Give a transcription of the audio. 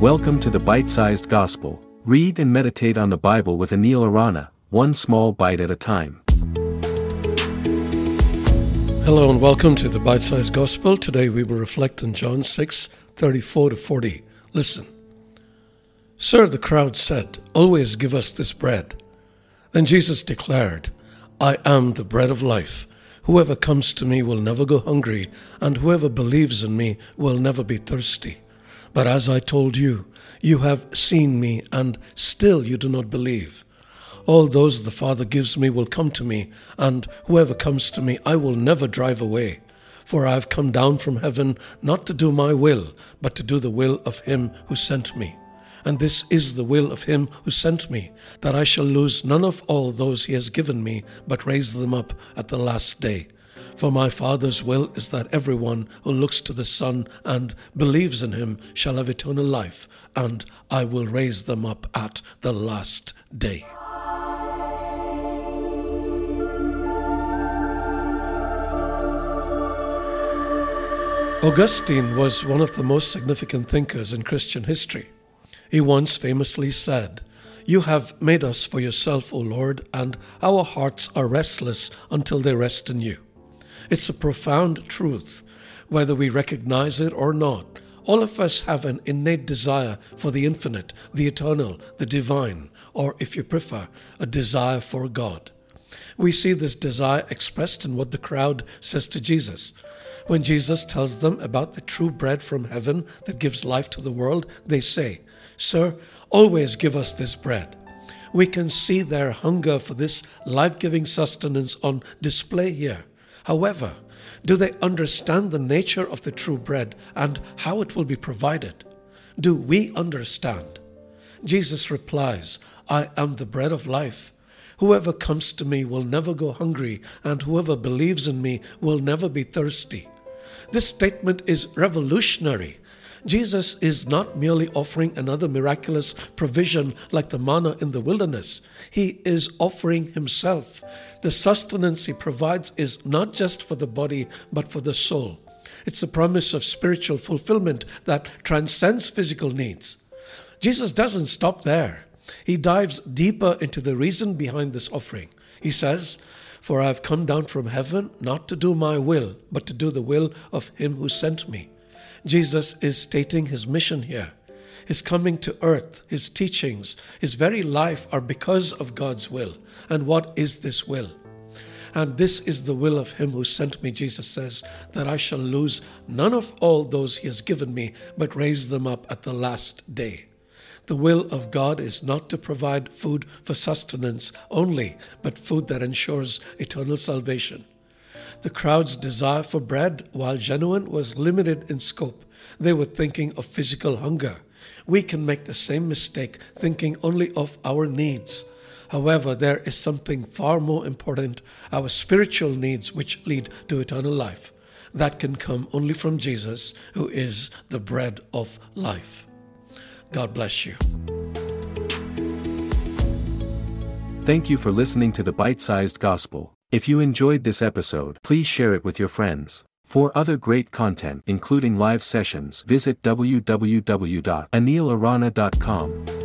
Welcome to the Bite Sized Gospel. Read and meditate on the Bible with Anil Arana, one small bite at a time. Hello and welcome to the Bite Sized Gospel. Today we will reflect on John 6 34 to 40. Listen. Sir, the crowd said, Always give us this bread. Then Jesus declared, I am the bread of life. Whoever comes to me will never go hungry, and whoever believes in me will never be thirsty. But as I told you, you have seen me, and still you do not believe. All those the Father gives me will come to me, and whoever comes to me I will never drive away. For I have come down from heaven not to do my will, but to do the will of him who sent me. And this is the will of him who sent me, that I shall lose none of all those he has given me, but raise them up at the last day. For my Father's will is that everyone who looks to the Son and believes in him shall have eternal life, and I will raise them up at the last day. Augustine was one of the most significant thinkers in Christian history. He once famously said, You have made us for yourself, O Lord, and our hearts are restless until they rest in you. It's a profound truth, whether we recognize it or not. All of us have an innate desire for the infinite, the eternal, the divine, or if you prefer, a desire for God. We see this desire expressed in what the crowd says to Jesus. When Jesus tells them about the true bread from heaven that gives life to the world, they say, Sir, always give us this bread. We can see their hunger for this life giving sustenance on display here. However, do they understand the nature of the true bread and how it will be provided? Do we understand? Jesus replies, I am the bread of life. Whoever comes to me will never go hungry, and whoever believes in me will never be thirsty. This statement is revolutionary Jesus is not merely offering another miraculous provision like the manna in the wilderness, He is offering Himself. The sustenance He provides is not just for the body, but for the soul. It's the promise of spiritual fulfillment that transcends physical needs. Jesus doesn't stop there. He dives deeper into the reason behind this offering. He says, For I have come down from heaven not to do my will, but to do the will of him who sent me. Jesus is stating his mission here. His coming to earth, his teachings, his very life are because of God's will. And what is this will? And this is the will of him who sent me, Jesus says, that I shall lose none of all those he has given me, but raise them up at the last day. The will of God is not to provide food for sustenance only, but food that ensures eternal salvation. The crowd's desire for bread, while genuine, was limited in scope. They were thinking of physical hunger. We can make the same mistake thinking only of our needs. However, there is something far more important our spiritual needs, which lead to eternal life. That can come only from Jesus, who is the bread of life. God bless you. Thank you for listening to the Bite Sized Gospel. If you enjoyed this episode, please share it with your friends. For other great content including live sessions visit www.anilarana.com.